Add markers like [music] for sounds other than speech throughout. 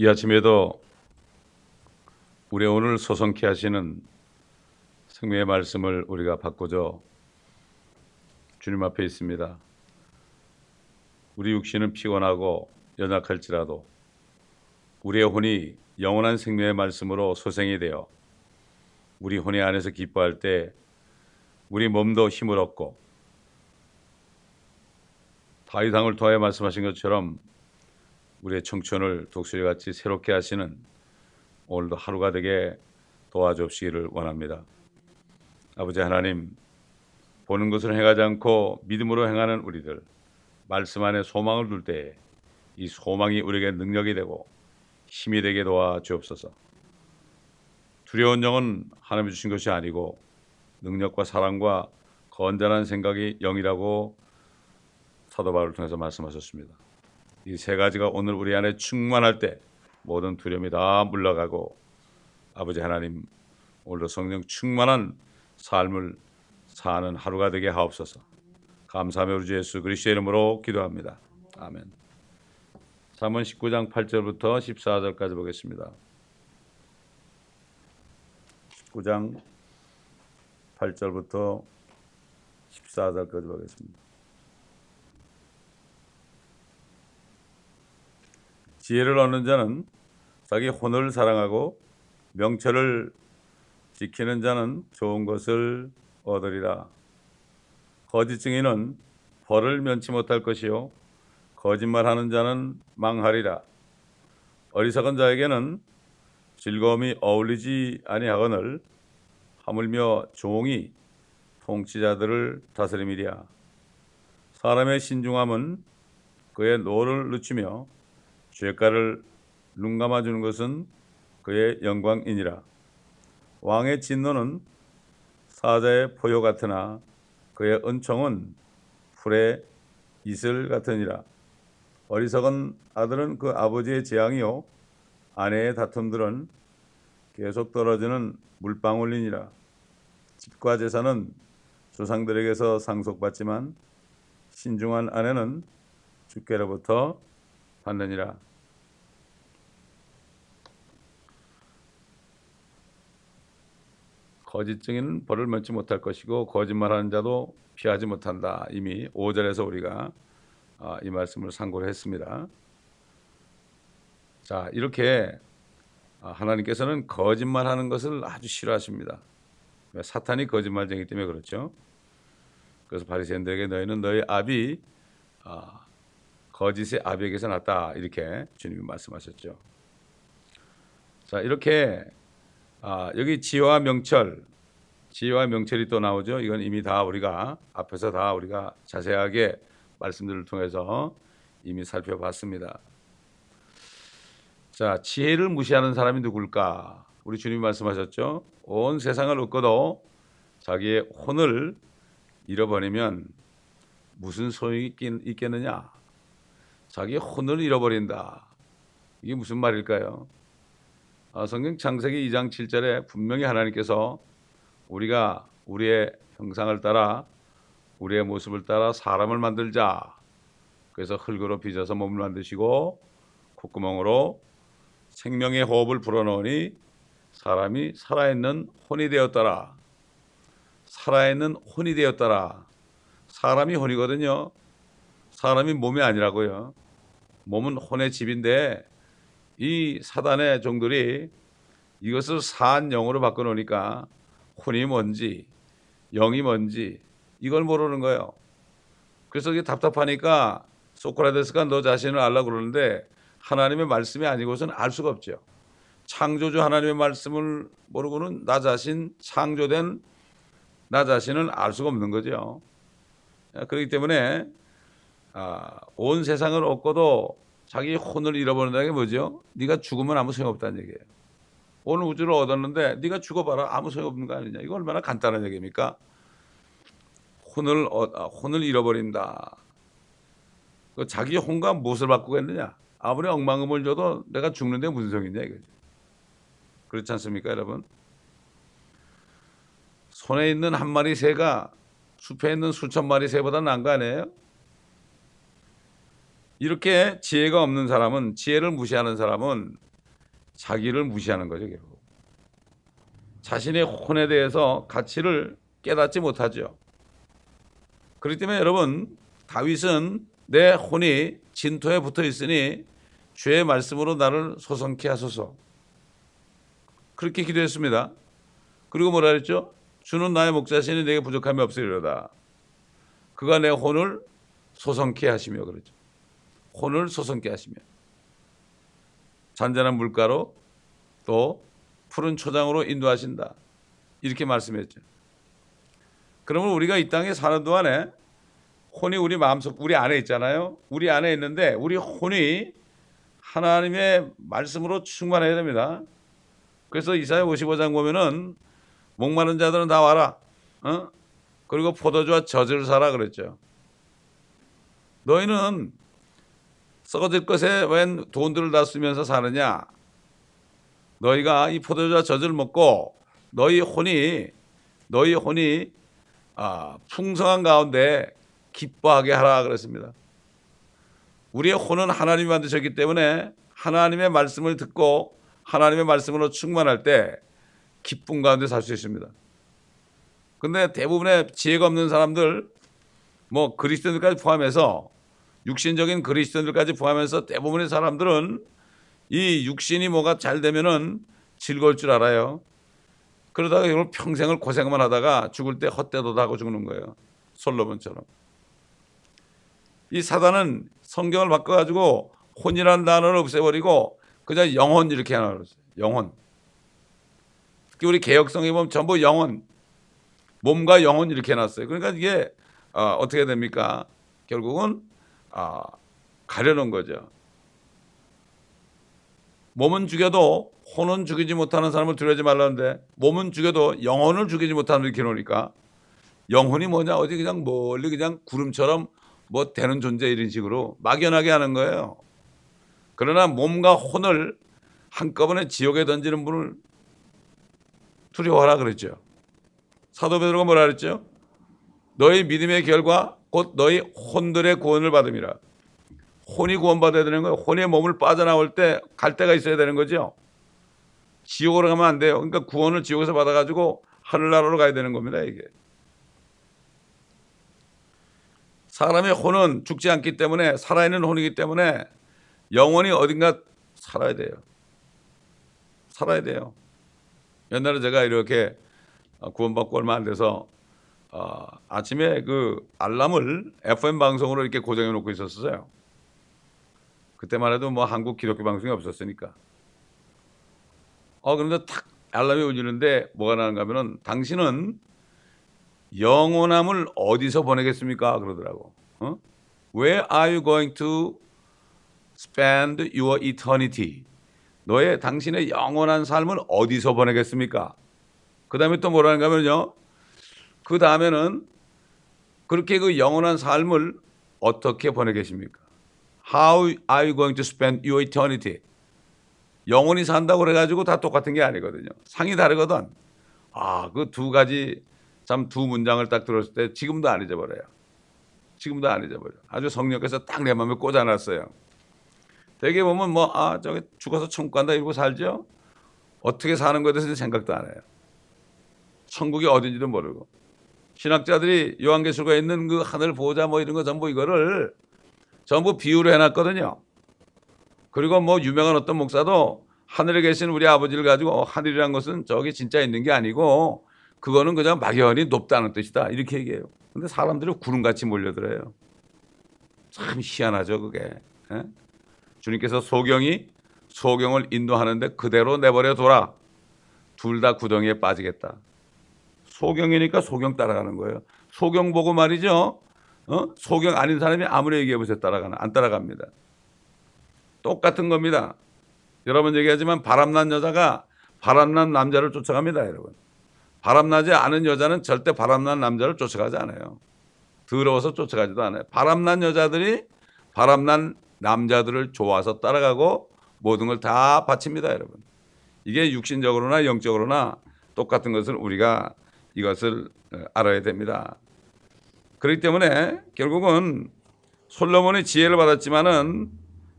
이 아침에도 우리 오늘 소성케 하시는 생명의 말씀을 우리가 바꾸죠. 주님 앞에 있습니다. 우리 육신은 피곤하고 연약할지라도 우리의 혼이 영원한 생명의 말씀으로 소생이 되어 우리 혼의 안에서 기뻐할 때 우리 몸도 힘을 얻고 다윗왕을 통하여 말씀하신 것처럼 우리의 청춘을 독수리같이 새롭게 하시는 오늘도 하루가 되게 도와주시기를 원합니다. 아버지 하나님 보는 것을 행하지 않고 믿음으로 행하는 우리들 말씀 안에 소망을 둘때이 소망이 우리에게 능력이 되고 힘이 되게 도와 주옵소서. 두려운 영은 하나님이 주신 것이 아니고 능력과 사랑과 건전한 생각이 영이라고 사도 바울을 통해서 말씀하셨습니다. 이 세 가지가 오늘 우리 안에 충만할 때 모든 두려움이 다 물러가고 아버지 하나님 오늘도 성령 충만한 삶을 사는 하루가 되게 하옵소서. 감사하며 우리 주 예수 그리스도의 이름으로 기도합니다. 아멘. 3문 19장 8절부터 14절까지 보겠습니다. 19장 8절부터 14절까지 보겠습니다. 지혜를 얻는 자는 자기 혼을 사랑하고 명철을 지키는 자는 좋은 것을 얻으리라. 거짓 증인은 벌을 면치 못할 것이요 거짓말하는 자는 망하리라. 어리석은 자에게는 즐거움이 어울리지 아니하거늘 하물며 종이 통치자들을 다스림이랴. 사람의 신중함은 그의 노를 늦추며 죄과를 눈 감아주는 것은 그의 영광이니라. 왕의 진노는 사자의 포효 같으나 그의 은총은 풀의 이슬 같으니라. 어리석은 아들은 그 아버지의 재앙이요 아내의 다툼들은 계속 떨어지는 물방울이니라. 집과 재산은 조상들에게서 상속받지만 신중한 아내는 주께로부터 받느니라. 거짓 증인은 벌을 면치 못할 것이고 거짓말하는 자도 피하지 못한다. 이미 5절에서 우리가 아, 이 말씀을 상고를 했습니다. 자, 이렇게 아, 하나님께서는 거짓말하는 것을 아주 싫어하십니다. 사탄이 거짓말쟁이 때문에 그렇죠. 그래서 바리새인들에게 너희는 너희 압이 아, 거짓의 아비에게서 났다 이렇게 주님이 말씀하셨죠. 자 이렇게 아, 여기 지혜와 명철, 지혜와 명철이 또 나오죠. 이건 이미 다 우리가 앞에서 다 우리가 자세하게 말씀들을 통해서 이미 살펴봤습니다. 자, 지혜를 무시하는 사람이 누굴까? 우리 주님이 말씀하셨죠. 온 세상을 얻고도 자기의 혼을 잃어버리면 무슨 소용이 있겠느냐? 자기 혼을 잃어버린다. 이게 무슨 말일까요? 아, 성경 창세기 2장 7절에 분명히 하나님께서 우리가 우리의 형상을 따라 우리의 모습을 따라 사람을 만들자. 그래서 흙으로 빚어서 몸을 만드시고 콧구멍으로 생명의 호흡을 불어넣으니 사람이 살아있는 혼이 되었더라. 살아있는 혼이 되었더라. 사람이 혼이거든요. 사람이 몸이 아니라고요. 몸은 혼의 집인데 이 사단의 종들이 이것을 사한 영으로 바꿔놓으니까 혼이 뭔지 영이 뭔지 이걸 모르는 거예요. 그래서 이게 답답하니까 소크라테스가 너 자신을 알라 그러는데 하나님의 말씀이 아니고서는 알 수가 없죠. 창조주 하나님의 말씀을 모르고는 나 자신 창조된 나 자신을 알 수가 없는 거죠. 그렇기 때문에 아, 온 세상을 얻고도 자기 혼을 잃어버린다는 게 뭐죠? 네가 죽으면 아무 소용없다는 얘기예요. 온 우주를 얻었는데 네가 죽어봐라 아무 소용없는 거 아니냐. 이거 얼마나 간단한 얘기입니까? 혼을 아, 혼을 잃어버린다. 그 자기 혼과 무엇을 바꾸겠느냐? 아무리 억만금을 줘도 내가 죽는데 무슨 소용이냐 이거죠. 그렇지 않습니까, 여러분? 손에 있는 한 마리 새가 숲에 있는 수천 마리 새보다 나은 거 아니에요? 이렇게 지혜가 없는 사람은 지혜를 무시하는 사람은 자기를 무시하는 거죠. 결국. 자신의 혼에 대해서 가치를 깨닫지 못하죠. 그렇기 때문에 여러분 다윗은 내 혼이 진토에 붙어 있으니 주의 말씀으로 나를 소성케 하소서. 그렇게 기도했습니다. 그리고 뭐라 그랬죠? 주는 나의 목자시니 내게 부족함이 없으리로다. 그가 내 혼을 소성케 하시며 그러죠. 혼을 소성케 하시며 잔잔한 물가로 또 푸른 초장으로 인도하신다. 이렇게 말씀했죠. 그러면 우리가 이 땅에 사는 동안에 혼이 우리 마음속 우리 안에 있잖아요. 우리 안에 있는데 우리 혼이 하나님의 말씀으로 충만해야 됩니다. 그래서 이사야 55장 보면은 목마른 자들은 다 와라. 어? 그리고 포도주와 젖을 사라 그랬죠. 너희는 썩어질 것에 웬 돈들을 다 쓰면서 사느냐? 너희가 이 포도주와 젖을 먹고 너희 혼이 너희 혼이 아, 풍성한 가운데 기뻐하게 하라 그랬습니다. 우리의 혼은 하나님이 만드셨기 때문에 하나님의 말씀을 듣고 하나님의 말씀으로 충만할 때 기쁨 가운데 살 수 있습니다. 근데 대부분의 지혜가 없는 사람들 뭐 그리스도인들까지 포함해서 육신적인 그리스도인들까지 포함해서 대부분의 사람들은 이 육신이 뭐가 잘 되면은 즐거울 줄 알아요. 그러다가 결국 평생을 고생만 하다가 죽을 때 헛되도 하고 죽는 거예요. 솔로몬처럼. 이 사단은 성경을 바꿔가지고 혼이라는 단어를 없애버리고 그냥 영혼 이렇게 하나 그랬어요. 영혼. 특히 우리 개혁성에 보면 전부 영혼, 몸과 영혼 이렇게 해놨어요. 그러니까 이게 어, 떻게 됩니까? 결국은 어, 가려놓은 거죠. 몸은 죽여도 혼은 죽이지 못하는 사람을 두려워하지 말라는데 몸은 죽여도 영혼을 죽이지 못하는 이렇게 놓으니까 영혼이 뭐냐 어디 그냥 멀리 그냥 구름처럼 뭐 되는 존재 이런 식으로 막연하게 하는 거예요. 그러나 몸과 혼을 한꺼번에 지옥에 던지는 분을 두려워하라 그랬죠. 사도 베드로가 뭐라 그랬죠? 너희 믿음의 결과 곧 너희 혼들의 구원을 받음이라. 혼이 구원받아야 되는 거예요. 혼의 몸을 빠져나올 때갈 때가 있어야 되는 거죠. 지옥으로 가면 안 돼요. 그러니까 구원을 지옥에서 받아가지고 하늘나라로 가야 되는 겁니다. 이게. 사람의 혼은 죽지 않기 때문에 살아있는 혼이기 때문에 영혼이 어딘가 살아야 돼요. 살아야 돼요. 옛날에 제가 이렇게 구원받고 얼마 안 돼서 어, 아침에 그 알람을 FM 방송으로 이렇게 고정해 놓고 있었어요. 그때만 해도 뭐 한국 기독교 방송이 없었으니까. 어 그런데 탁 알람이 울리는데 뭐가 나는가 하면은 당신은 영원함을 어디서 보내겠습니까? 그러더라고. 어? Where are you going to spend your eternity? 너의 당신의 영원한 삶을 어디서 보내겠습니까? 그 다음에 또 뭐라는가 하면요. 그 다음에는 그렇게 그 영원한 삶을 어떻게 보내겠습니까? How are you going to spend your eternity? 영원히 산다고 그래가지고 다 똑같은 게 아니거든요. 상이 다르거든. 아, 그 두 가지 참 두 문장을 딱 들었을 때 지금도 안 잊어버려요. 지금도 안 잊어버려. 아주 성령께서 딱 내 마음에 꽂아놨어요. 되게 보면 뭐, 아, 저기 죽어서 천국 간다 이러고 살죠? 어떻게 사는 것에 대해서 생각도 안 해요. 천국이 어딘지도 모르고. 신학자들이 요한계시록에 있는 그 하늘 보호자 뭐 이런 거 전부 이거를 전부 비유로 해놨거든요. 그리고 뭐 유명한 어떤 목사도 하늘에 계신 우리 아버지를 가지고 어, 하늘이란 것은 저기 진짜 있는 게 아니고 그거는 그냥 막연히 높다는 뜻이다 이렇게 얘기해요. 근데 사람들이 구름같이 몰려들어요. 참 희한하죠 그게. 에? 예? 주님께서 소경이 소경을 인도하는데 그대로 내버려 둬라. 둘 다 구덩이에 빠지겠다. 소경이니까 소경 따라가는 거예요. 소경 보고 말이죠. 어? 소경 아닌 사람이 아무리 얘기해 보세요. 따라가나 안 따라갑니다. 똑같은 겁니다. 여러분 얘기하지만 바람난 여자가 바람난 남자를 쫓아갑니다, 여러분. 바람나지 않은 여자는 절대 바람난 남자를 쫓아가지 않아요. 더러워서 쫓아가지도 않아요. 바람난 여자들이 바람난 남자들을 좋아서 따라가고 모든 걸 다 바칩니다, 여러분. 이게 육신적으로나 영적으로나 똑같은 것을 우리가 이것을 어, 알아야 됩니다. 그렇기 때문에 결국은 솔로몬이 지혜를 받았지만은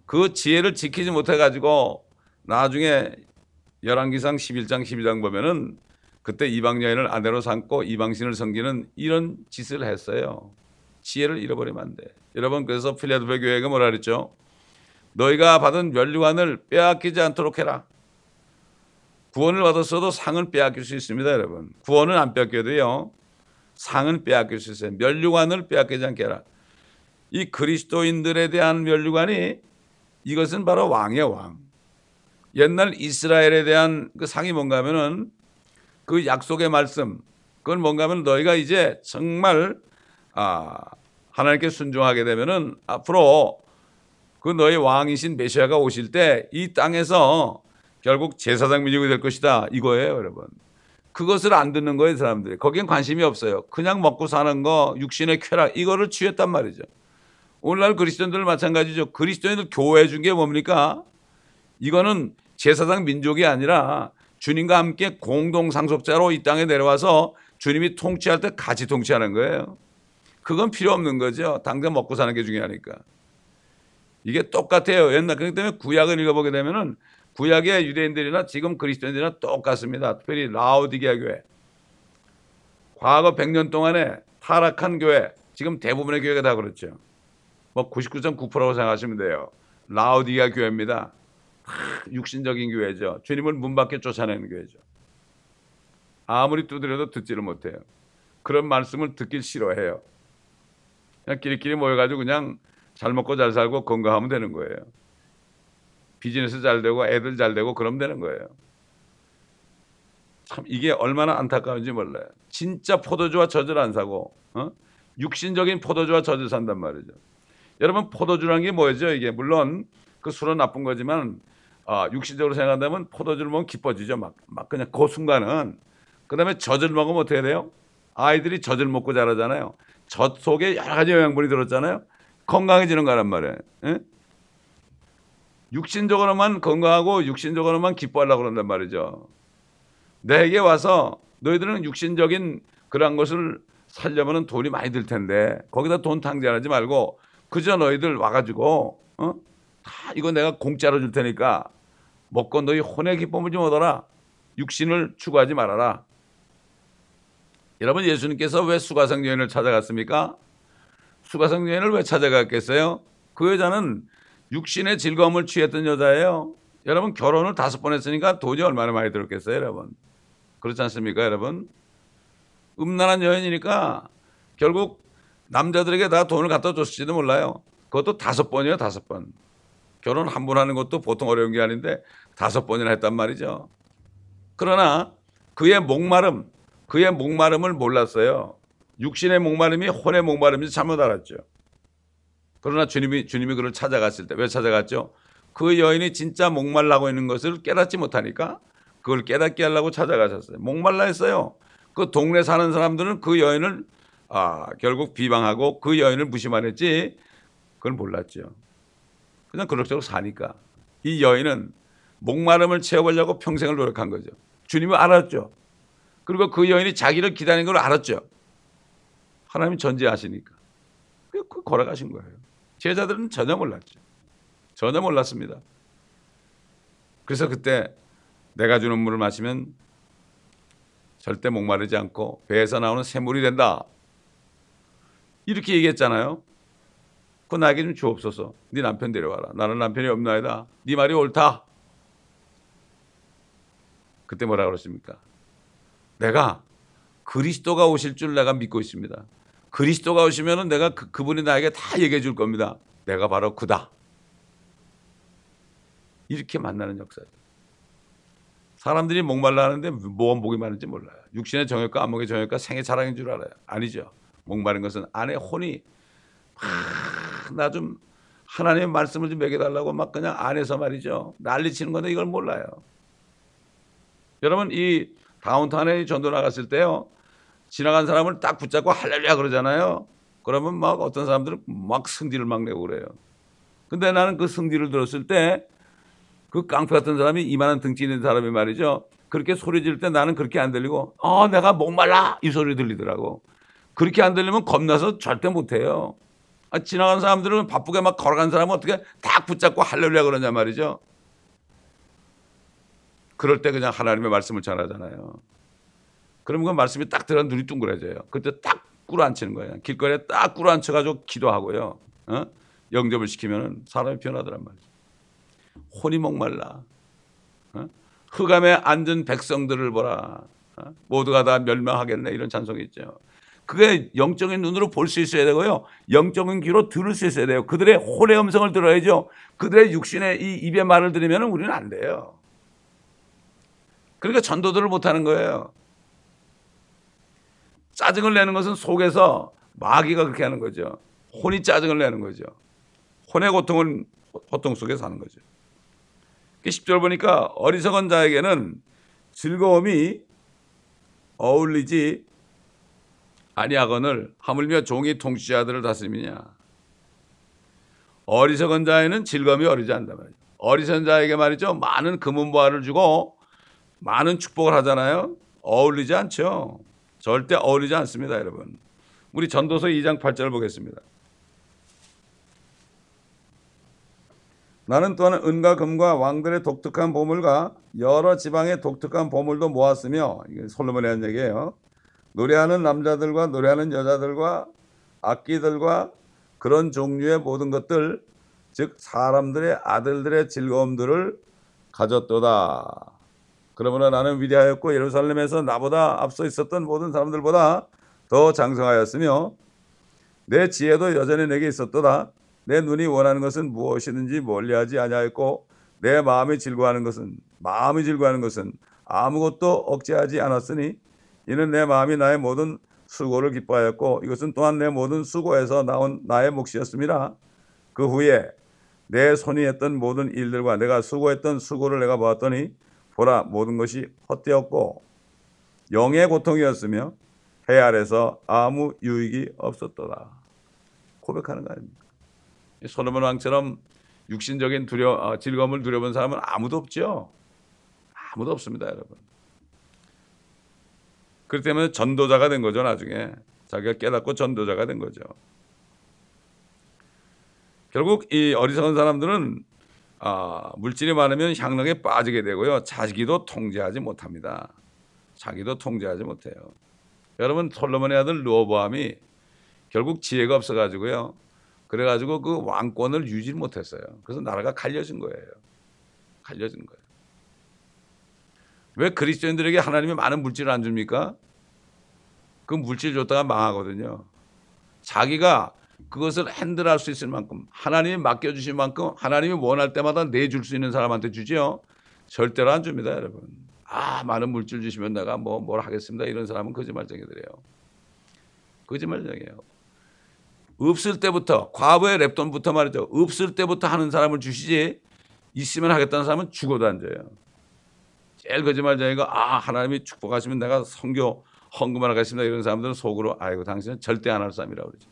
그 지혜를 지키지 못해 가지고 나중에 열왕기상 11장 12장 보면은 그때 이방 여인을 아내로 삼고 이방신을 섬기는 이런 짓을 했어요. 지혜를 잃어버리면 안 돼. 여러분 그래서 필라델피아 교회가 뭐라 그랬죠? 너희가 받은 면류관을 빼앗기지 않도록 해라. 구원을 받았어도 상은 빼앗길 수 있습니다, 여러분. 구원은 안 빼앗겨도요. 상은 빼앗길 수 있어요. 면류관을 빼앗기지 않게 해라. 이 그리스도인들에 대한 면류관이 이것은 바로 왕의 왕. 옛날 이스라엘에 대한 그 상이 뭔가 하면은 그 약속의 말씀 그건 뭔가 하면 너희가 이제 정말 아 하나님께 순종하게 되면은 앞으로 그 너희 왕이신 메시아가 오실 때 이 땅에서 결국 제사장 민족이 될 것이다 이거예요 여러분 그것을 안 듣는 거예요 사람들이 거기엔 관심이 없어요 그냥 먹고 사는 거 육신의 쾌락 이거를 취했단 말이죠 오늘날 그리스도인들 마찬가지죠 그리스도인들 교회 준 게 뭡니까 이거는 제사장 민족이 아니라 주님과 함께 공동 상속자로 이 땅에 내려와서 주님이 통치할 때 같이 통치하는 거예요. 그건 필요 없는 거죠. 당장 먹고 사는 게 중요하니까. 이게 똑같아요. 옛날 그렇기 때문에 구약을 읽어보게 되면은 구약의 유대인들이나 지금 그리스도인들이나 똑같습니다. 특별히 라오디게아 교회. 과거 100년 동안에 타락한 교회, 지금 대부분의 교회가 다 그렇죠. 뭐 99.9%라고 생각하시면 돼요. 라오디게아 교회입니다. 육신적인 교회죠. 주님을 문 밖에 쫓아내는 교회죠. 아무리 두드려도 듣지를 못해요. 그런 말씀을 듣길 싫어해요. 그냥 끼리끼리 모여가지고 그냥 잘 먹고 잘 살고 건강하면 되는 거예요. 비즈니스 잘 되고 애들 잘 되고 그러면 되는 거예요. 참 이게 얼마나 안타까운지 몰라요. 진짜 포도주와 젖을 안 사고 어? 육신적인 포도주와 젖을 산단 말이죠. 여러분 포도주라는 게 뭐죠? 이게 물론 그 술은 나쁜 거지만 아, 육신적으로 생각한다면 포도주를 먹으면 기뻐지죠. 막, 막 그냥 그 순간은. 그 다음에 젖을 먹으면 어떻게 돼요? 아이들이 젖을 먹고 자라잖아요. 젖 속에 여러 가지 영양분이 들었잖아요. 건강해지는 거란 말이에요. 에? 육신적으로만 건강하고 육신적으로만 기뻐하려고 그런단 말이죠. 내게 와서 너희들은 육신적인 그런 것을 살려면 돈이 많이 들 텐데 거기다 돈 탕진하지 말고 그저 너희들 와가지고 어? 다 이거 내가 공짜로 줄 테니까 먹고 너희 혼의 기쁨을 좀 얻어라. 육신을 추구하지 말아라. 여러분 예수님께서 왜 수가성 여인을 찾아갔습니까? 수가성 여인을 왜 찾아갔겠어요? 그 여자는 육신의 즐거움을 취했던 여자예요. 여러분 결혼을 다섯 번 했으니까 돈이 얼마나 많이 들었겠어요, 여러분? 그렇지 않습니까, 여러분? 음란한 여인이니까 결국 남자들에게 다 돈을 갖다 줬을지도 몰라요. 그것도 다섯 번이에요, 다섯 번. 결혼 한 번 하는 것도 보통 어려운 게 아닌데 다섯 번이나 했단 말이죠. 그러나 그의 목마름, 그의 목마름을 몰랐어요. 육신의 목마름이 혼의 목마름인지 잘못 알았죠. 그러나 주님이 주님이 그를 찾아갔을 때 왜 찾아갔죠? 그 여인이 진짜 목말라고 있는 것을 깨닫지 못하니까 그걸 깨닫게 하려고 찾아가셨어요. 목말라 했어요. 그 동네 사는 사람들은 그 여인을 아, 결국 비방하고 그 여인을 무시만 했지 그걸 몰랐죠. 그냥 그럭저럭 사니까. 이 여인은 목마름을 채워보려고 평생을 노력한 거죠. 주님은 알았죠. 그리고 그 여인이 자기를 기다리는 걸 알았죠. 하나님이 전제하시니까. 그 걸어가신 거예요. 제자들은 전혀 몰랐죠. 전혀 몰랐습니다. 그래서 그때 내가 주는 물을 마시면 절대 목마르지 않고 배에서 나오는 샘물이 된다. 이렇게 얘기했잖아요. 그 나에게 좀 주옵소서. 네 남편 데려와라. 나는 남편이 없나이다. 네 말이 옳다. 그때 뭐라 그러십니까? 내가 그리스도가 오실 줄 내가 믿고 있습니다. 그리스도가 오시면은 내가 그, 그분이 나에게 다 얘기해 줄 겁니다. 내가 바로 그다. 이렇게 만나는 역사죠. 사람들이 목말라 하는데 뭐가 목이 많은지 몰라요. 육신의 정욕과 안목의 정욕과 생의 자랑인 줄 알아요. 아니죠. 목마른 것은 안에 혼이 나 좀 하나님의 말씀을 좀 먹여달라고 막 그냥 안에서 말이죠. 난리치는 건데 이걸 몰라요. 여러분 이 다운타운에 전도 나갔을 때요. 지나간 사람을 딱 붙잡고 할렐루야 그러잖아요. 그러면 막 어떤 사람들은 막 승질을 막 내고 그래요. 근데 나는 그 승질을 들었을 때 그 깡패 같은 사람이 이만한 등치 있는 사람이 말이죠. 그렇게 소리 지를 때 나는 그렇게 안 들리고 어 내가 목말라 이 소리 들리더라고. 그렇게 안 들리면 겁나서 절대 못 해요. 아, 지나간 사람들은 바쁘게 막 걸어간 사람은 어떻게 딱 붙잡고 할렐루야 그러냐 말이죠. 그럴 때 그냥 하나님의 말씀을 전하잖아요. 그러면 그 말씀이 딱 들어 눈이 둥그러져요. 그때 딱 꿇어앉히는 거예요. 길거리에 딱 꿇어앉혀가지고 기도하고요. 어? 영접을 시키면 사람이 변하더란 말이죠. 혼이 목말라. 어? 흑암에 앉은 백성들을 보라. 어? 모두가 다 멸망하겠네. 이런 찬송이 있죠. 그게 영적인 눈으로 볼 수 있어야 되고요. 영적인 귀로 들을 수 있어야 돼요. 그들의 혼의 음성을 들어야죠. 그들의 육신의 이 입의 말을 들으면 우리는 안 돼요. 그러니까 전도들을 못하는 거예요. 짜증을 내는 것은 속에서 마귀가 그렇게 하는 거죠. 혼이 짜증을 내는 거죠. 혼의 고통은 고통 속에 사는 거죠. 10절 보니까 어리석은 자에게는 즐거움이 어울리지 아니하거늘 하물며 종이 통치자들을 다스리느냐. 어리석은 자에는 즐거움이 어리지 않다 말이죠. 어리석은 자에게 말이죠. 많은 금은보화를 주고 많은 축복을 하잖아요. 어울리지 않죠. 절대 어울리지 않습니다, 여러분. 우리 전도서 2장 8절을 보겠습니다. 나는 또한 은과 금과 왕들의 독특한 보물과 여러 지방의 독특한 보물도 모았으며 이게 솔로몬이 한 얘기예요. 노래하는 남자들과 노래하는 여자들과 악기들과 그런 종류의 모든 것들 즉 사람들의 아들들의 즐거움들을 가졌도다. 그러므로 나는 위대하였고 예루살렘에서 나보다 앞서 있었던 모든 사람들보다 더 장성하였으며 내 지혜도 여전히 내게 있었도다. 내 눈이 원하는 것은 무엇이든지 멀리하지 아니하였고 내 마음이 즐거워하는 것은 마음이 즐거워하는 것은 아무것도 억제하지 않았으니 이는 내 마음이 나의 모든 수고를 기뻐하였고 이것은 또한 내 모든 수고에서 나온 나의 몫이었습니다. 그 후에 내 손이 했던 모든 일들과 내가 수고했던 수고를 내가 보았더니 보라 모든 것이 헛되었고 영의 고통이었으며 해 아래서 아무 유익이 없었더라. 고백하는 거 아닙니까? 솔로몬 왕처럼 육신적인 두려 어, 즐거움을 누려본 사람은 아무도 없죠. 아무도 없습니다, 여러분. 그렇기 때문에 전도자가 된 거죠, 나중에. 자기가 깨닫고 전도자가 된 거죠. 결국 이 어리석은 사람들은 아, 물질이 많으면 향락에 빠지게 되고요. 자기도 통제하지 못합니다. 자기도 통제하지 못해요. 여러분 솔로몬의 아들 루어보암이 결국 지혜가 없어 가지고요. 그래 가지고 그 왕권을 유지 못했어요. 그래서 나라가 갈려진 거예요. 갈려진 거예요. 왜 그리스도인들에게 하나님이 많은 물질을 안 줍니까? 그 물질 줬다가 망하거든요. 자기가 그것을 핸들할 수 있을 만큼 하나님이 맡겨주신 만큼 하나님이 원할 때마다 내줄 수 있는 사람한테 주지요. 절대로 안 줍니다, 여러분. 아 많은 물질 주시면 내가 뭐 뭘 하겠습니다. 이런 사람은 거짓말쟁이들이에요. 거짓말쟁이에요. 없을 때부터 과거의 랩돈부터 말이죠. 없을 때부터 하는 사람을 주시지 있으면 하겠다는 사람은 죽어도 안 줘요. 제일 거짓말쟁이가 아 하나님이 축복하시면 내가 성교 헌금을 하겠습니다. 이런 사람들은 속으로 아이고 당신은 절대 안 할 사람이라고 그러죠.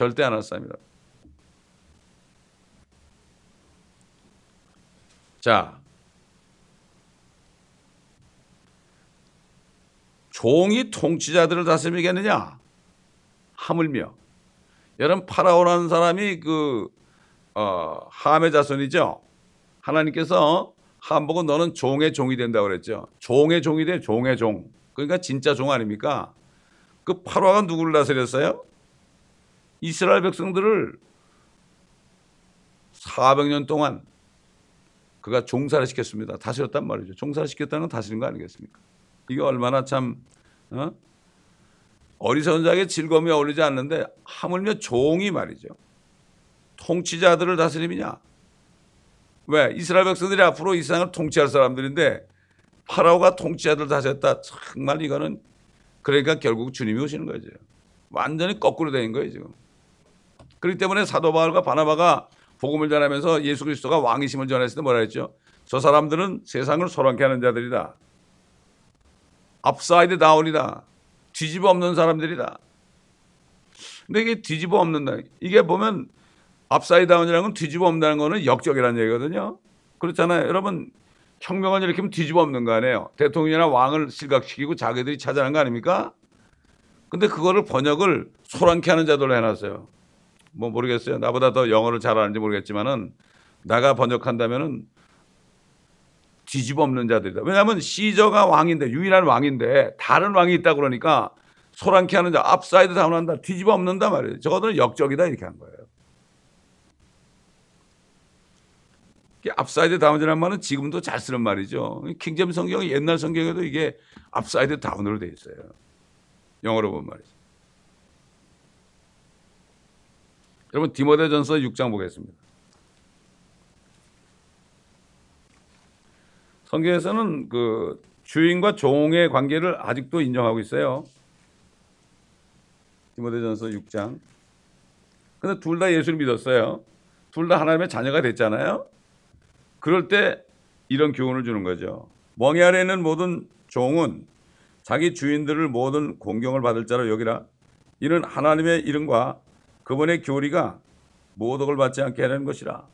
절대 안할 사람이라. 자, 종이 통치자들을 다스리겠느냐? 하물며 여러분 파라오라는 사람이 그 어, 함의 자손이죠. 하나님께서 함 보고 너는 종의 종이 된다고 그랬죠. 종의 종이 돼 종의 종. 그러니까 진짜 종 아닙니까? 그 파라오가 누구를 다스렸어요? 이스라엘 백성들을 400년 동안 그가 종사를 시켰습니다. 다스렸단 말이죠. 종사를 시켰다는 건 다스린 거 아니겠습니까? 이게 얼마나 참 어? 자에게 즐거움이 어울리지 않는데 하물며 종이 말이죠. 통치자들을 다스림이냐? 왜? 이스라엘 백성들이 앞으로 이 세상을 통치할 사람들인데 파라오가 통치자들 다스렸다. 정말 이거는 그러니까 결국 주님이 오시는 거죠. 완전히 거꾸로 된 거예요 지금. 그렇기 때문에 사도 바울과 바나바가 복음을 전하면서 예수 그리스도가 왕이심을 전했을 때 뭐라 했죠? 저 사람들은 세상을 소란케 하는 자들이다. upside down이다. 뒤집어 엎는 사람들이다. 근데 이게 뒤집어 엎는다. 이게 보면 upside down이라는 건 뒤집어 엎는다는 거는 역적이라는 얘기거든요. 그렇잖아요. 여러분 혁명을 일으키면 뒤집어 엎는 거 아니에요. 대통령이나 왕을 실각시키고 자기들이 찾아낸 거 아닙니까? 근데 그거를 번역을 소란케 하는 자들로 해놨어요. 뭐 모르겠어요. 나보다 더 영어를 잘 아는지 모르겠지만은 나가 번역한다면은 뒤집어 엎는 자들이다. 왜냐하면 시저가 왕인데 유일한 왕인데 다른 왕이 있다 그러니까 소란케 하는 자 upside down한다 뒤집어 엎는다 말이에요. 저거는 역적이다 이렇게 한 거예요. upside down이라는 말은 지금도 잘 쓰는 말이죠. 킹제임스 성경 옛날 성경에도 이게 upside down으로 돼 있어요. 영어로 본 말이죠. 여러분 디모데전서 6장 보겠습니다. 성경에서는 그 주인과 종의 관계를 아직도 인정하고 있어요. 디모데전서 6장. 근데 둘 다 예수를 믿었어요. 둘 다 하나님의 자녀가 됐잖아요. 그럴 때 이런 교훈을 주는 거죠. 멍에 아래 있는 모든 종은 자기 주인들을 모든 공경을 받을 자로 여기라. 이는 하나님의 이름과 그분의 교리가 모독을 받지 않게 하는 것이라.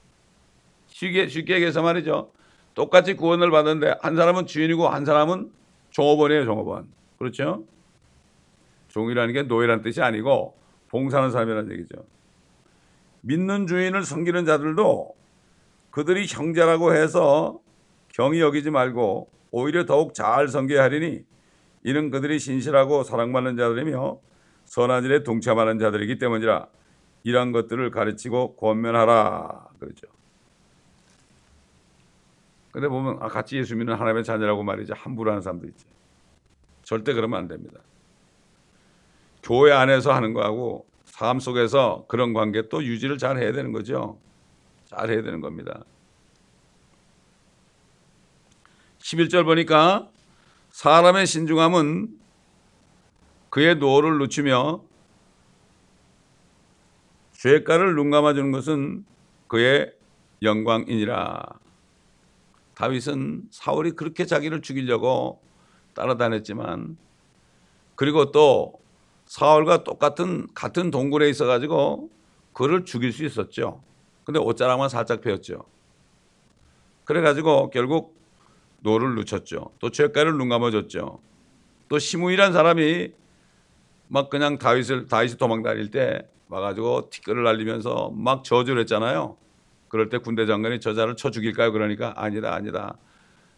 쉽게, 쉽게 얘기해서 말이죠. 똑같이 구원을 받는데 한 사람은 주인이고 한 사람은 종업원이에요, 종업원. 그렇죠? 종이라는 게 노예라는 뜻이 아니고 봉사하는 사람이라는 얘기죠. 믿는 주인을 섬기는 자들도 그들이 형제라고 해서 경히 여기지 말고 오히려 더욱 잘 섬겨야 하리니 이는 그들이 신실하고 사랑받는 자들이며 선한 일에 동참하는 자들이기 때문이라 이러한 것들을 가르치고 권면하라 그러죠. 근데 보면 아, 같이 예수 믿는 하나님의 자녀라고 말이죠. 함부로 하는 사람도 있죠. 절대 그러면 안 됩니다. 교회 안에서 하는 거하고 삶 속에서 그런 관계 또 유지를 잘 해야 되는 거죠. 잘 해야 되는 겁니다. 11절 보니까 사람의 신중함은 그의 노를 늦추며 죄과를 눈 감아주는 것은 그의 영광이니라. 다윗은 사울이 그렇게 자기를 죽이려고 따라다녔지만 그리고 또 사울과 똑같은 같은 동굴에 있어 가지고 그를 죽일 수 있었죠. 근데 옷자락만 살짝 베었죠. 그래 가지고 결국 노를 늦췄죠. 또 죄과를 눈 감아줬죠. 또 시므이란 사람이 막 그냥 다윗을 다윗이 도망 다닐 때 와가지고 티끌을 날리면서 막 저주를 했잖아요. 그럴 때 군대 장관이 저자를 쳐 죽일까요? 그러니까 아니다 아니다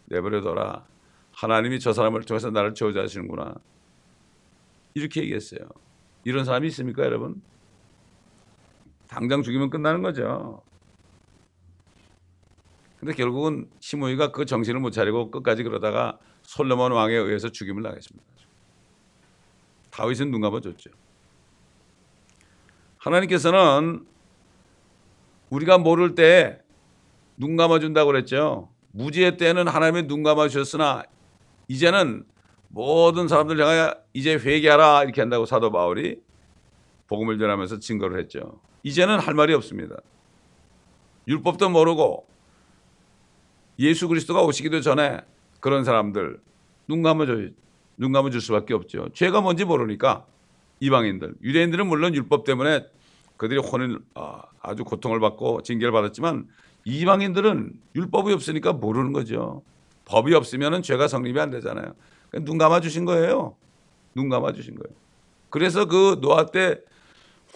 내버려둬라. 하나님이 저 사람을 통해서 나를 저주하시는구나. 이렇게 얘기했어요. 이런 사람이 있습니까, 여러분? 당장 죽이면 끝나는 거죠. 근데 결국은 시므이가 그 정신을 못 차리고 끝까지 그러다가 솔로몬 왕에 의해서 죽임을 당했습니다. 다윗은 눈 감아줬죠. 하나님께서는 우리가 모를 때 눈 감아준다고 그랬죠. 무지의 때는 하나님의 눈 감아주셨으나 이제는 모든 사람들 향하여 이제 회개하라 이렇게 한다고 사도 바울이 복음을 전하면서 증거를 했죠. 이제는 할 말이 없습니다. 율법도 모르고 예수 그리스도가 오시기도 전에 그런 사람들 눈 감아줄 수밖에 없죠. 죄가 뭔지 모르니까 이방인들 유대인들은 물론 율법 때문에 그들이 혼을 아, 아주 고통을 받고 징계를 받았지만 이방인들은 율법이 없으니까 모르는 거죠. 법이 없으면 죄가 성립이 안 되잖아요. 눈 감아 주신 거예요. 눈 감아 주신 거예요. 그래서 그 노아 때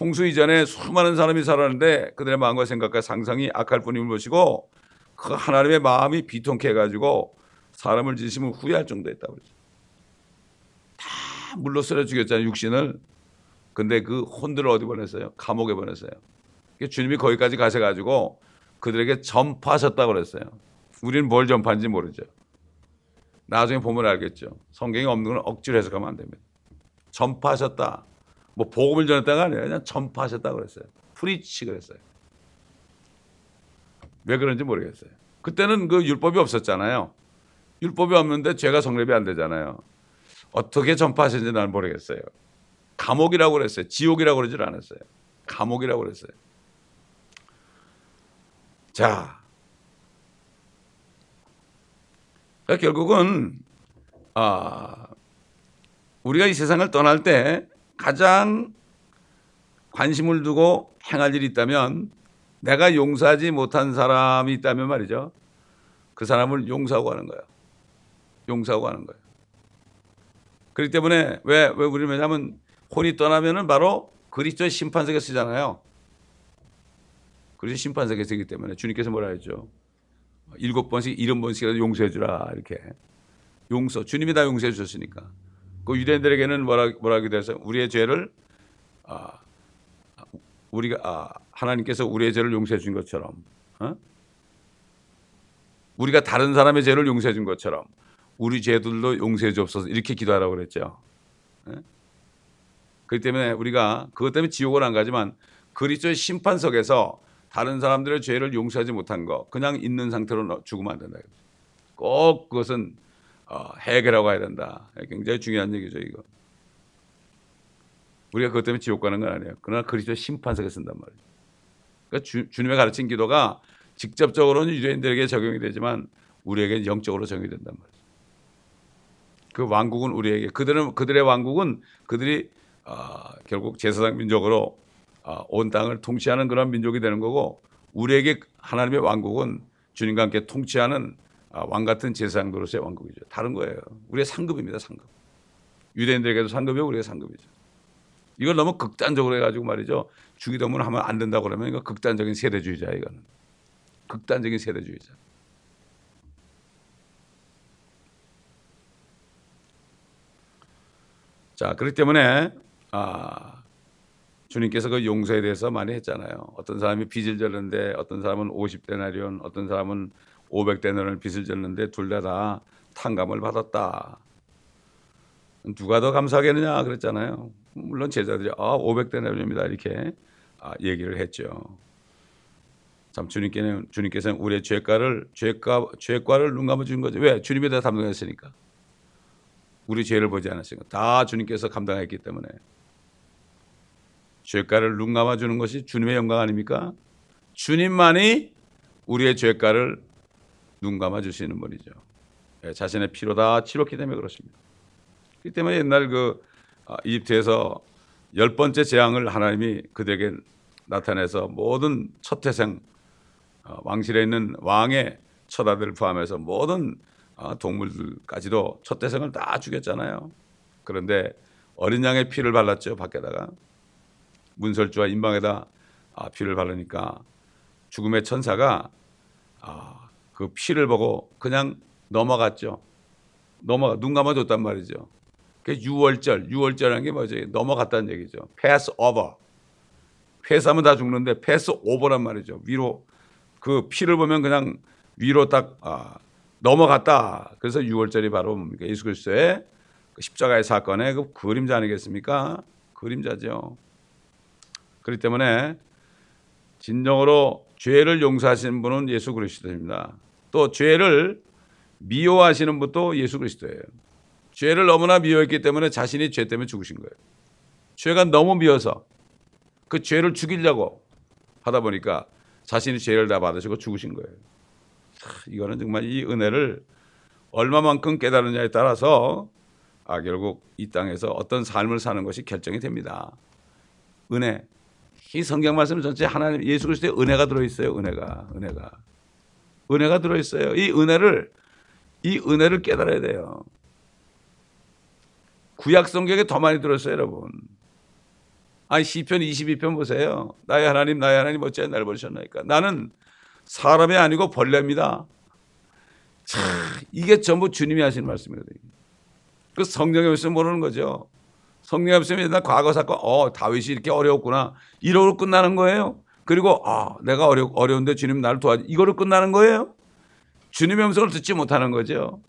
홍수 이전에 수많은 사람이 살았는데 그들의 마음과 생각과 상상이 악할 뿐임을 보시고 그 하나님의 마음이 비통케 해가지고 사람을 지시면 후회할 정도였다고 그러죠. 다 물로 쓰려 죽였잖아요 육신을. 근데 그 혼들을 어디 보냈어요? 감옥에 보냈어요. 주님이 거기까지 가셔가지고 그들에게 전파하셨다고 그랬어요. 우리는 뭘 전파한지 모르죠. 나중에 보면 알겠죠. 성경에 없는 건 억지로 해석하면 안 됩니다. 전파하셨다. 뭐 복음을 전했다가 아니라 그냥 전파하셨다고 그랬어요. 프리치 그랬어요. 왜 그런지 모르겠어요. 그때는 그 율법이 없었잖아요. 율법이 없는데 죄가 성립이 안 되잖아요. 어떻게 전파하셨는지 난 모르겠어요. 감옥이라고 그랬어요. 지옥이라고 그러질 않았어요. 감옥이라고 그랬어요. 자, 그러니까 결국은 아, 우리가 이 세상을 떠날 때 가장 관심을 두고 행할 일이 있다면 내가 용서하지 못한 사람이 있다면 말이죠. 그 사람을 용서하고 가는 거예요. 용서하고 가는 거예요. 그렇기 때문에 왜, 왜 우리는 왜냐하면 혼이 떠나면은 바로 그리스도의 심판석에 쓰잖아요. 그래서 심판석에 서기 때문에 주님께서 뭐라 했죠? 일곱 번씩 일흔 번씩이라도 용서해 주라 이렇게 용서 주님이 다 용서해 주셨으니까 그 유대인들에게는 뭐라 뭐라 하게 돼서 우리의 죄를 아 우리가 아 하나님께서 우리의 죄를 용서해 준 것처럼 어? 우리가 다른 사람의 죄를 용서해 준 것처럼 우리 죄들도 용서해 주옵소서 이렇게 기도하라고 그랬죠. 예? 그렇기 때문에 우리가 그것 때문에 지옥을 안 가지만 그리스도의 심판석에서 다른 사람들의 죄를 용서하지 못한 거 그냥 있는 상태로 죽으면 안 된다. 꼭 그것은 어, 해결하고 가야 된다. 굉장히 중요한 얘기죠 이거. 우리가 그것 때문에 지옥 가는 건 아니에요. 그러나 그리스도의 심판석에 쓴단 말이에요. 그러니까 주, 주님의 가르친 기도가 직접적으로는 유대인들에게 적용이 되지만 우리에게 영적으로 적용이 된단 말이에요. 그 왕국은 우리에게 그들은 그들의 왕국은 그들이 어, 결국 제사장 민족으로 어, 온 땅을 통치하는 그런 민족이 되는 거고 우리에게 하나님의 왕국은 주님과 함께 통치하는 어, 왕 같은 제사장으로서의 왕국이죠. 다른 거예요. 우리의 상급입니다. 상급. 유대인들에게도 상급이고 우리가 상급이죠. 이걸 너무 극단적으로 해가지고 말이죠. 주기도문 하면 안 된다 그러면 이거 극단적인 세대주의자 이거는 극단적인 세대주의자. 자, 그렇기 때문에 아, 주님께서 그 용서에 대해서 많이 했잖아요. 어떤 사람이 빚을 졌는데 어떤 사람은 50데나리온, 어떤 사람은 500데나리온 빚을 졌는데 둘 다 다 탕감을 받았다. 누가 더 감사하겠느냐 그랬잖아요. 물론 제자들이 아 500데나리온입니다 이렇게 아, 얘기를 했죠. 참 주님께는 주님께서는 우리의 죄가를 죄가 죄과를 눈 감아 주는 거죠. 왜? 주님이 다 담당했으니까. 우리 죄를 보지 않았으니까 다 주님께서 감당했기 때문에 죄가를 눈 감아 주는 것이 주님의 영광 아닙니까? 주님만이 우리의 죄가를 눈 감아 주시는 분이죠. 예, 자신의 피로 다 치렀기 때문에 그렇습니다. 그렇기 때문에 옛날 그 아, 이집트에서 열 번째 재앙을 하나님이 그들에게 나타내서 모든 첫 태생 어, 왕실에 있는 왕의 처다들을 포함해서 모든 어, 동물들까지도 첫 태생을 다 죽였잖아요. 그런데 어린 양의 피를 발랐죠 밖에다가 문설주와 인방에다 아, 피를 바르니까 죽음의 천사가 아, 그 피를 보고 그냥 넘어갔죠. 넘어가 눈 감아줬단 말이죠. 그 유월절, 유월절이라는 게 뭐죠? 넘어갔다는 얘기죠. pass over. 회사하면 다 죽는데 pass over란 말이죠. 위로 그 피를 보면 그냥 위로 딱 아, 넘어갔다. 그래서 6월절이 바로 뭡니까? 예수 그리스도의 그 십자가의 사건의 그 그림자 아니겠습니까? 그림자죠. 그렇기 때문에 진정으로 죄를 용서하시는 분은 예수 그리스도입니다. 또 죄를 미워하시는 분도 예수 그리스도예요. 죄를 너무나 미워했기 때문에 자신이 죄 때문에 죽으신 거예요. 죄가 너무 미워서 그 죄를 죽이려고 하다 보니까 자신이 죄를 다 받으시고 죽으신 거예요. 이거는 정말 이 은혜를 얼마만큼 깨달느냐에 따라서 아 결국 이 땅에서 어떤 삶을 사는 것이 결정이 됩니다. 은혜. 이 성경 말씀 전체 하나님 예수 그리스도의 은혜가 들어 있어요. 은혜가 은혜가 은혜가 들어 있어요. 이 은혜를 이 은혜를 깨달아야 돼요. 구약 성경에 더 많이 들었어요, 여러분. 아니 시편 22편 보세요. 나의 하나님, 나의 하나님 어찌 나를 버리셨나이까. 나는 사람이 아니고 벌레입니다. 참 이게 전부 주님이 하시는 말씀이거든요. 그 성경에 없으면 모르는 거죠. 성경에 없으면 옛날 과거 사건, 어 다윗이 이렇게 어려웠구나 이러고 끝나는 거예요. 그리고 아 내가 어려 어려운데 주님 나를 도와줘 이거로 끝나는 거예요. 주님의 음성을 듣지 못하는 거죠.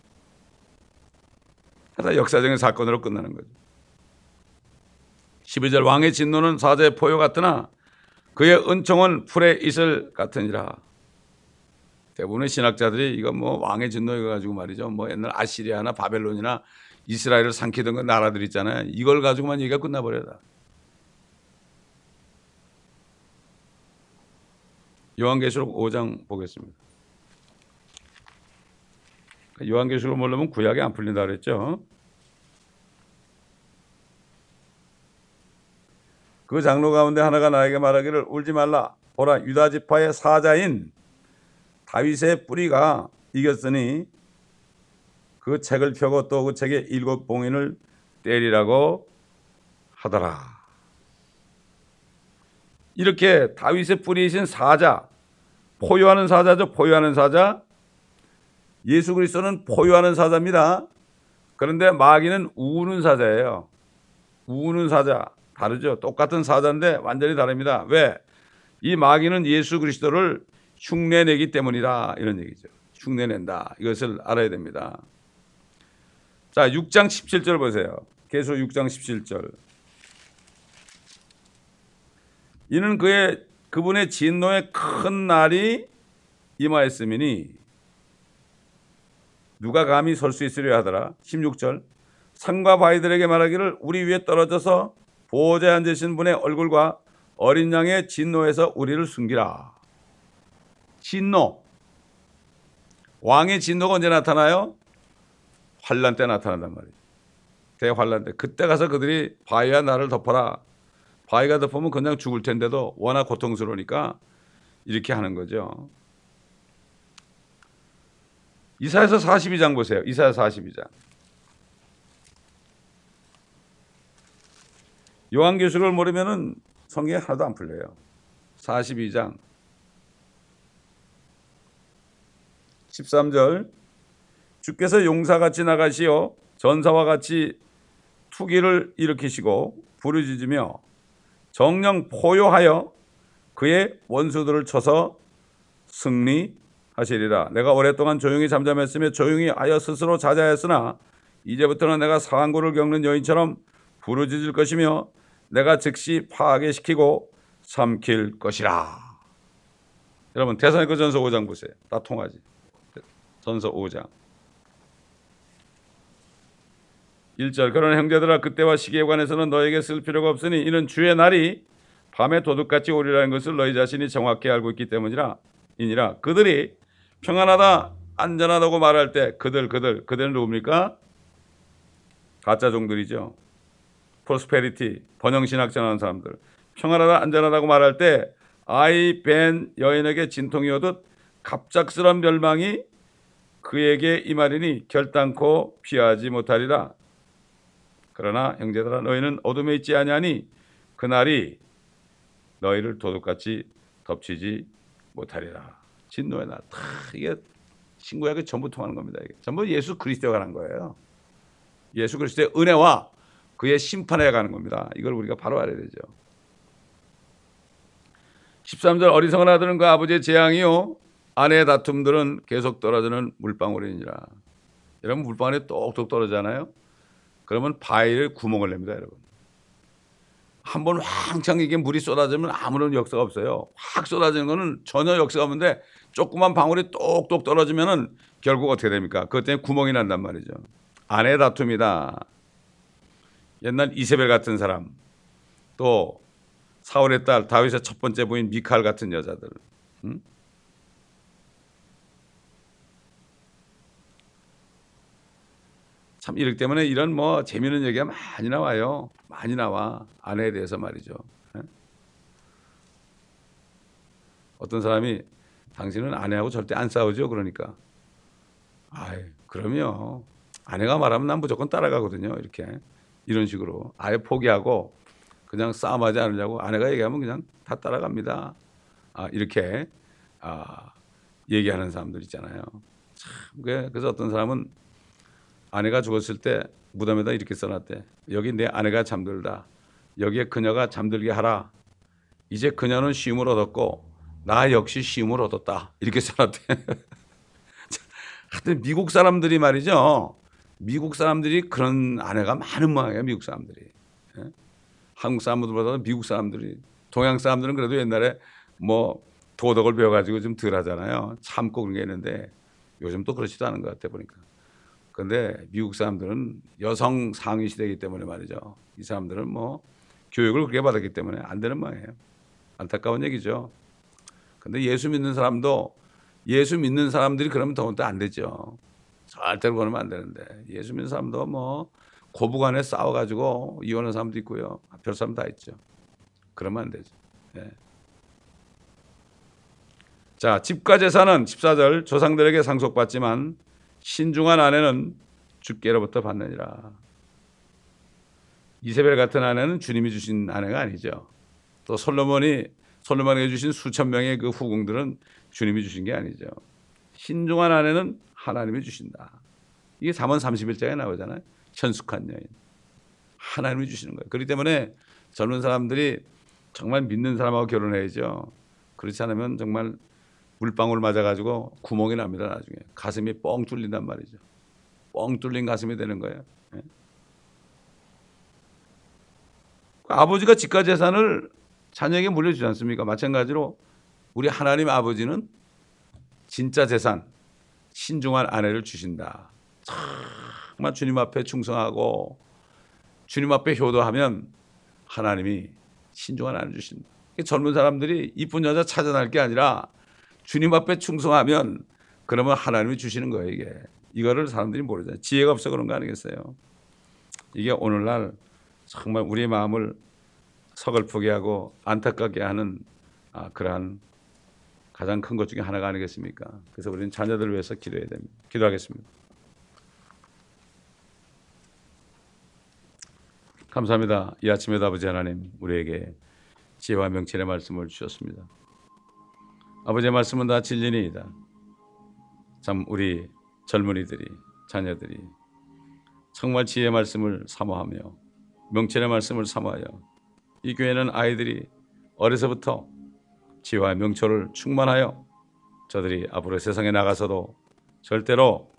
하다 역사적인 사건으로 끝나는 거죠. 12절 왕의 진노는 사자의 포효 같으나 그의 은총은 풀의 이슬 같으니라. 대부분의 신학자들이 이거 뭐 왕의 진노 이거 가지고 말이죠. 뭐 옛날 아시리아나 바벨론이나 이스라엘을 삼키던 그 나라들 있잖아요. 이걸 가지고만 얘기가 끝나버려다. 요한계시록 5장 보겠습니다. 요한계시록 모르면 구약이 안 풀린다 그랬죠. 그 장로 가운데 하나가 나에게 말하기를 울지 말라. 보라 유다 지파의 사자인 다윗의 뿌리가 이겼으니 그 책을 펴고 또 그 책의 일곱 봉인을 때리라고 하더라. 이렇게 다윗의 뿌리이신 사자, 포효하는 사자죠. 포효하는 사자. 예수 그리스도는 포효하는 사자입니다. 그런데 마귀는 우는 사자예요. 우는 사자. 다르죠. 똑같은 사자인데 완전히 다릅니다. 왜? 이 마귀는 예수 그리스도를 흉내내기 때문이다. 이런 얘기죠. 흉내낸다. 이것을 알아야 됩니다. 자, 6장 17절 보세요. 계속 6장 17절. 이는 그의 그분의 진노의 큰 날이 임하였음이니 누가 감히 설 수 있으려 하더라. 16절. 산과 바위들에게 말하기를 우리 위에 떨어져서 보호자에 앉으신 분의 얼굴과 어린 양의 진노에서 우리를 숨기라. 진노. 왕의 진노가 언제 나타나요? 환란 때 나타난단 말이에요. 대환란 때. 그때 가서 그들이 바위와 나를 덮어라. 바위가 덮으면 그냥 죽을 텐데도 워낙 고통스러우니까 이렇게 하는 거죠. 이사에서 42장 보세요. 이사야 42장. 요한 계시록을 모르면은 성경에 하나도 안 풀려요. 42장 13절 주께서 용사같이 나가시어 전사와 같이 투기를 일으키시고 부르짖으며 정령 포효하여 그의 원수들을 쳐서 승리하시리라. 내가 오랫동안 조용히 잠잠했으며 조용히 하여 스스로 자자했으나 이제부터는 내가 상고를 겪는 여인처럼 부르짖을 것이며 내가 즉시 파괴시키고 삼킬 것이라. 여러분 대사니까 전서 5장 보세요. 다 통하지. 전서 5장. 1절 그런 형제들아 그때와 시기에 관해서는 너에게 쓸 필요가 없으니 이는 주의 날이 밤에 도둑같이 오리라는 것을 너희 자신이 정확히 알고 있기 때문이라 이니라 그들이 평안하다 안전하다고 말할 때 그들 그들 그들은 누굽니까? 가짜 종들이죠. prosperity 번영신학자라는 사람들 평안하다 안전하다고 말할 때 아이 밴 여인에게 진통이 오듯 갑작스런 멸망이 그에게 임하리니 결단코 피하지 못하리라. 그러나 형제들아 너희는 어둠에 있지 아니하니 그날이 너희를 도둑같이 덮치지 못하리라. 진노의 날. 다 이게 신구약에 전부 통하는 겁니다. 이게. 전부 예수 그리스도가 한 거예요. 예수 그리스도의 은혜와 그의 심판에 가는 겁니다. 이걸 우리가 바로 알아야 되죠. 13절 어리석은 아들은 그 아버지의 재앙이요 아내의 다툼들은 계속 떨어지는 물방울이니라. 여러분 물방울이 똑똑 떨어지잖아요. 그러면 바위를 구멍을 냅니다, 여러분. 한번 왕창 이게 물이 쏟아지면 아무런 역사가 없어요. 확 쏟아지는 거는 전혀 역사가 없는데 조그만 방울이 똑똑 떨어지면은 결국 어떻게 됩니까? 그것 때문에 구멍이 난단 말이죠. 아내 다툼이다. 옛날 이세벨 같은 사람, 또 사울의 딸 다윗의 첫 번째 부인 미칼 같은 여자들. 응? 참 이렇기 때문에 이런 뭐 재미있는 얘기가 많이 나와요. 많이 나와 아내에 대해서 말이죠. 예? 어떤 사람이 당신은 아내하고 절대 안 싸우죠. 그러니까 아이 그럼요. 아내가 말하면 난 무조건 따라가거든요. 이렇게 이런 식으로 아예 포기하고 그냥 싸움하지 않으려고 아내가 얘기하면 그냥 다 따라갑니다. 아 이렇게 아 얘기하는 사람들 있잖아요. 참 그래서 어떤 사람은 아내가 죽었을 때 무덤에다 이렇게 써놨대. 여기 내 아내가 잠들다. 여기에 그녀가 잠들게 하라. 이제 그녀는 쉼을 얻었고 나 역시 쉼을 얻었다. 이렇게 써놨대. [laughs] 하여튼 미국 사람들이 말이죠. 미국 사람들이 그런 아내가 많은 모양이에요. 미국 사람들이. 예? 한국 사람들보다는 미국 사람들이 동양 사람들은 그래도 옛날에 뭐 도덕을 배워가지고 좀 덜 하잖아요. 참고 그런 게 있는데 요즘 또 그렇지도 않은 것 같아 보니까. 그런데 미국 사람들은 여성 상위 시대이기 때문에 말이죠. 이 사람들은 뭐 교육을 그렇게 받았기 때문에 안 되는 모양이에요. 안타까운 얘기죠. 근데 예수 믿는 사람도 예수 믿는 사람들이 그러면 더욱더 안 되죠. 절대로 그러면 안 되는데 예수 믿는 사람도 뭐 고부간에 싸워가지고 이혼한 사람도 있고요. 별 사람 다 있죠. 그러면 안 되죠. 예. 자, 집과 재산은 14절 조상들에게 상속받지만 신중한 아내는 주께로부터 받느니라. 이세벨 같은 아내는 주님이 주신 아내가 아니죠. 또 솔로몬이 솔로몬에게 주신 수천 명의 그 후궁들은 주님이 주신 게 아니죠. 신중한 아내는 하나님이 주신다. 이게 3원 31장에 나오잖아요. 현숙한 여인. 하나님이 주시는 거예요. 그렇기 때문에 젊은 사람들이 정말 믿는 사람하고 결혼해야죠. 그렇지 않으면 정말 물방울 맞아가지고 구멍이 납니다. 나중에 가슴이 뻥 뚫린단 말이죠. 뻥 뚫린 가슴이 되는 거예요. 예? 아버지가 집가 재산을 자녀에게 물려주지 않습니까? 마찬가지로 우리 하나님 아버지는 진짜 재산, 신중한 아내를 주신다. 정말 주님 앞에 충성하고 주님 앞에 효도하면 하나님이 신중한 아내를 주신다. 젊은 사람들이 이쁜 여자 찾아날 게 아니라 주님 앞에 충성하면 그러면 하나님이 주시는 거예요, 이게. 이거를 사람들이 모르잖아요. 지혜가 없어 그런 거 아니겠어요? 이게 오늘날 정말 우리의 마음을 서글프게 하고 안타깝게 하는 아, 그러한 가장 큰 것 중에 하나가 아니겠습니까? 그래서 우리는 자녀들을 위해서 기도해야 됩니다. 기도하겠습니다. 감사합니다. 이 아침에도 아버지 하나님 우리에게 지혜와 명철의 말씀을 주셨습니다. 아버지의 말씀은 다 진리니이다. 참 우리 젊은이들이 자녀들이 정말 지혜의 말씀을 사모하며 명철의 말씀을 사모하여 이 교회는 아이들이 어려서부터 지혜와 명철을 충만하여 저들이 앞으로 세상에 나가서도 절대로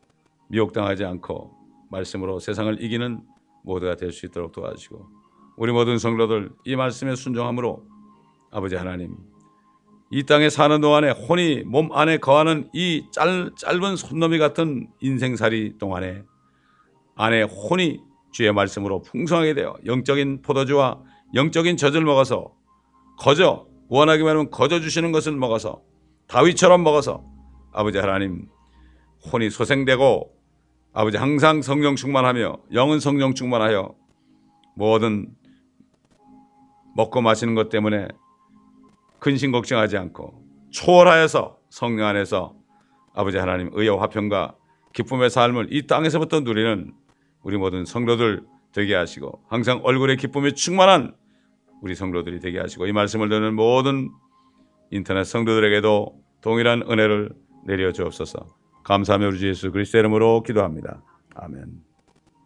미혹당하지 않고 말씀으로 세상을 이기는 모두가 될 수 있도록 도와주시고 우리 모든 성도들 이 말씀에 순종함으로 아버지 하나님 이 땅에 사는 동안에 혼이 몸 안에 거하는 이 짧, 짧은 손놈이 같은 인생살이 동안에 안에 혼이 주의 말씀으로 풍성하게 되어 영적인 포도주와 영적인 젖을 먹어서 거저 원하기 말하면 거저 주시는 것을 먹어서 다윗처럼 먹어서 아버지 하나님 혼이 소생되고 아버지 항상 성령 충만하며 영은 성령 충만하여 모든 먹고 마시는 것 때문에 근심 걱정하지 않고 초월하여서 성령 안에서 아버지 하나님 의와 화평과 기쁨의 삶을 이 땅에서부터 누리는 우리 모든 성도들 되게 하시고 항상 얼굴에 기쁨이 충만한 우리 성도들이 되게 하시고 이 말씀을 듣는 모든 인터넷 성도들에게도 동일한 은혜를 내려 주옵소서. 감사하며 우리 주 예수 그리스도 이름으로 기도합니다. 아멘.